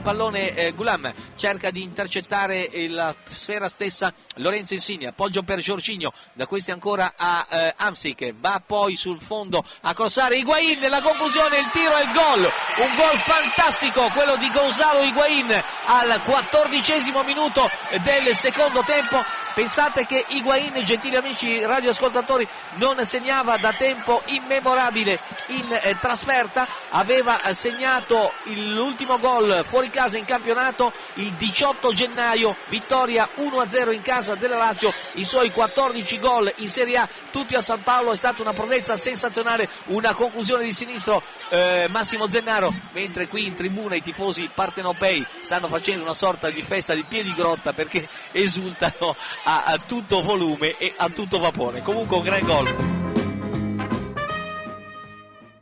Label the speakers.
Speaker 1: pallone eh, Gulam, cerca di intercettare la sfera stessa Lorenzo Insigne, appoggio per Giorginio, da questi ancora a eh, Amsic, va poi sul fondo a crossare Higuain, la confusione, il tiro e il gol, un gol fantastico quello di Gonzalo Higuain al quattordicesimo minuto del secondo tempo Pensate che Higuain, gentili amici radioascoltatori, non segnava da tempo immemorabile in eh, trasferta, aveva segnato l'ultimo gol fuori casa in campionato il 18 gennaio, vittoria 1-0 in casa della Lazio, i suoi 14 gol in Serie A, tutti a San Paolo, è stata una prodezza sensazionale, una conclusione di sinistro eh, Massimo Zennaro, mentre qui in tribuna i tifosi partenopei stanno facendo una sorta di festa di piedi grotta perché esultano a, a tutto volume e a tutto vapore. Comunque un gran gol.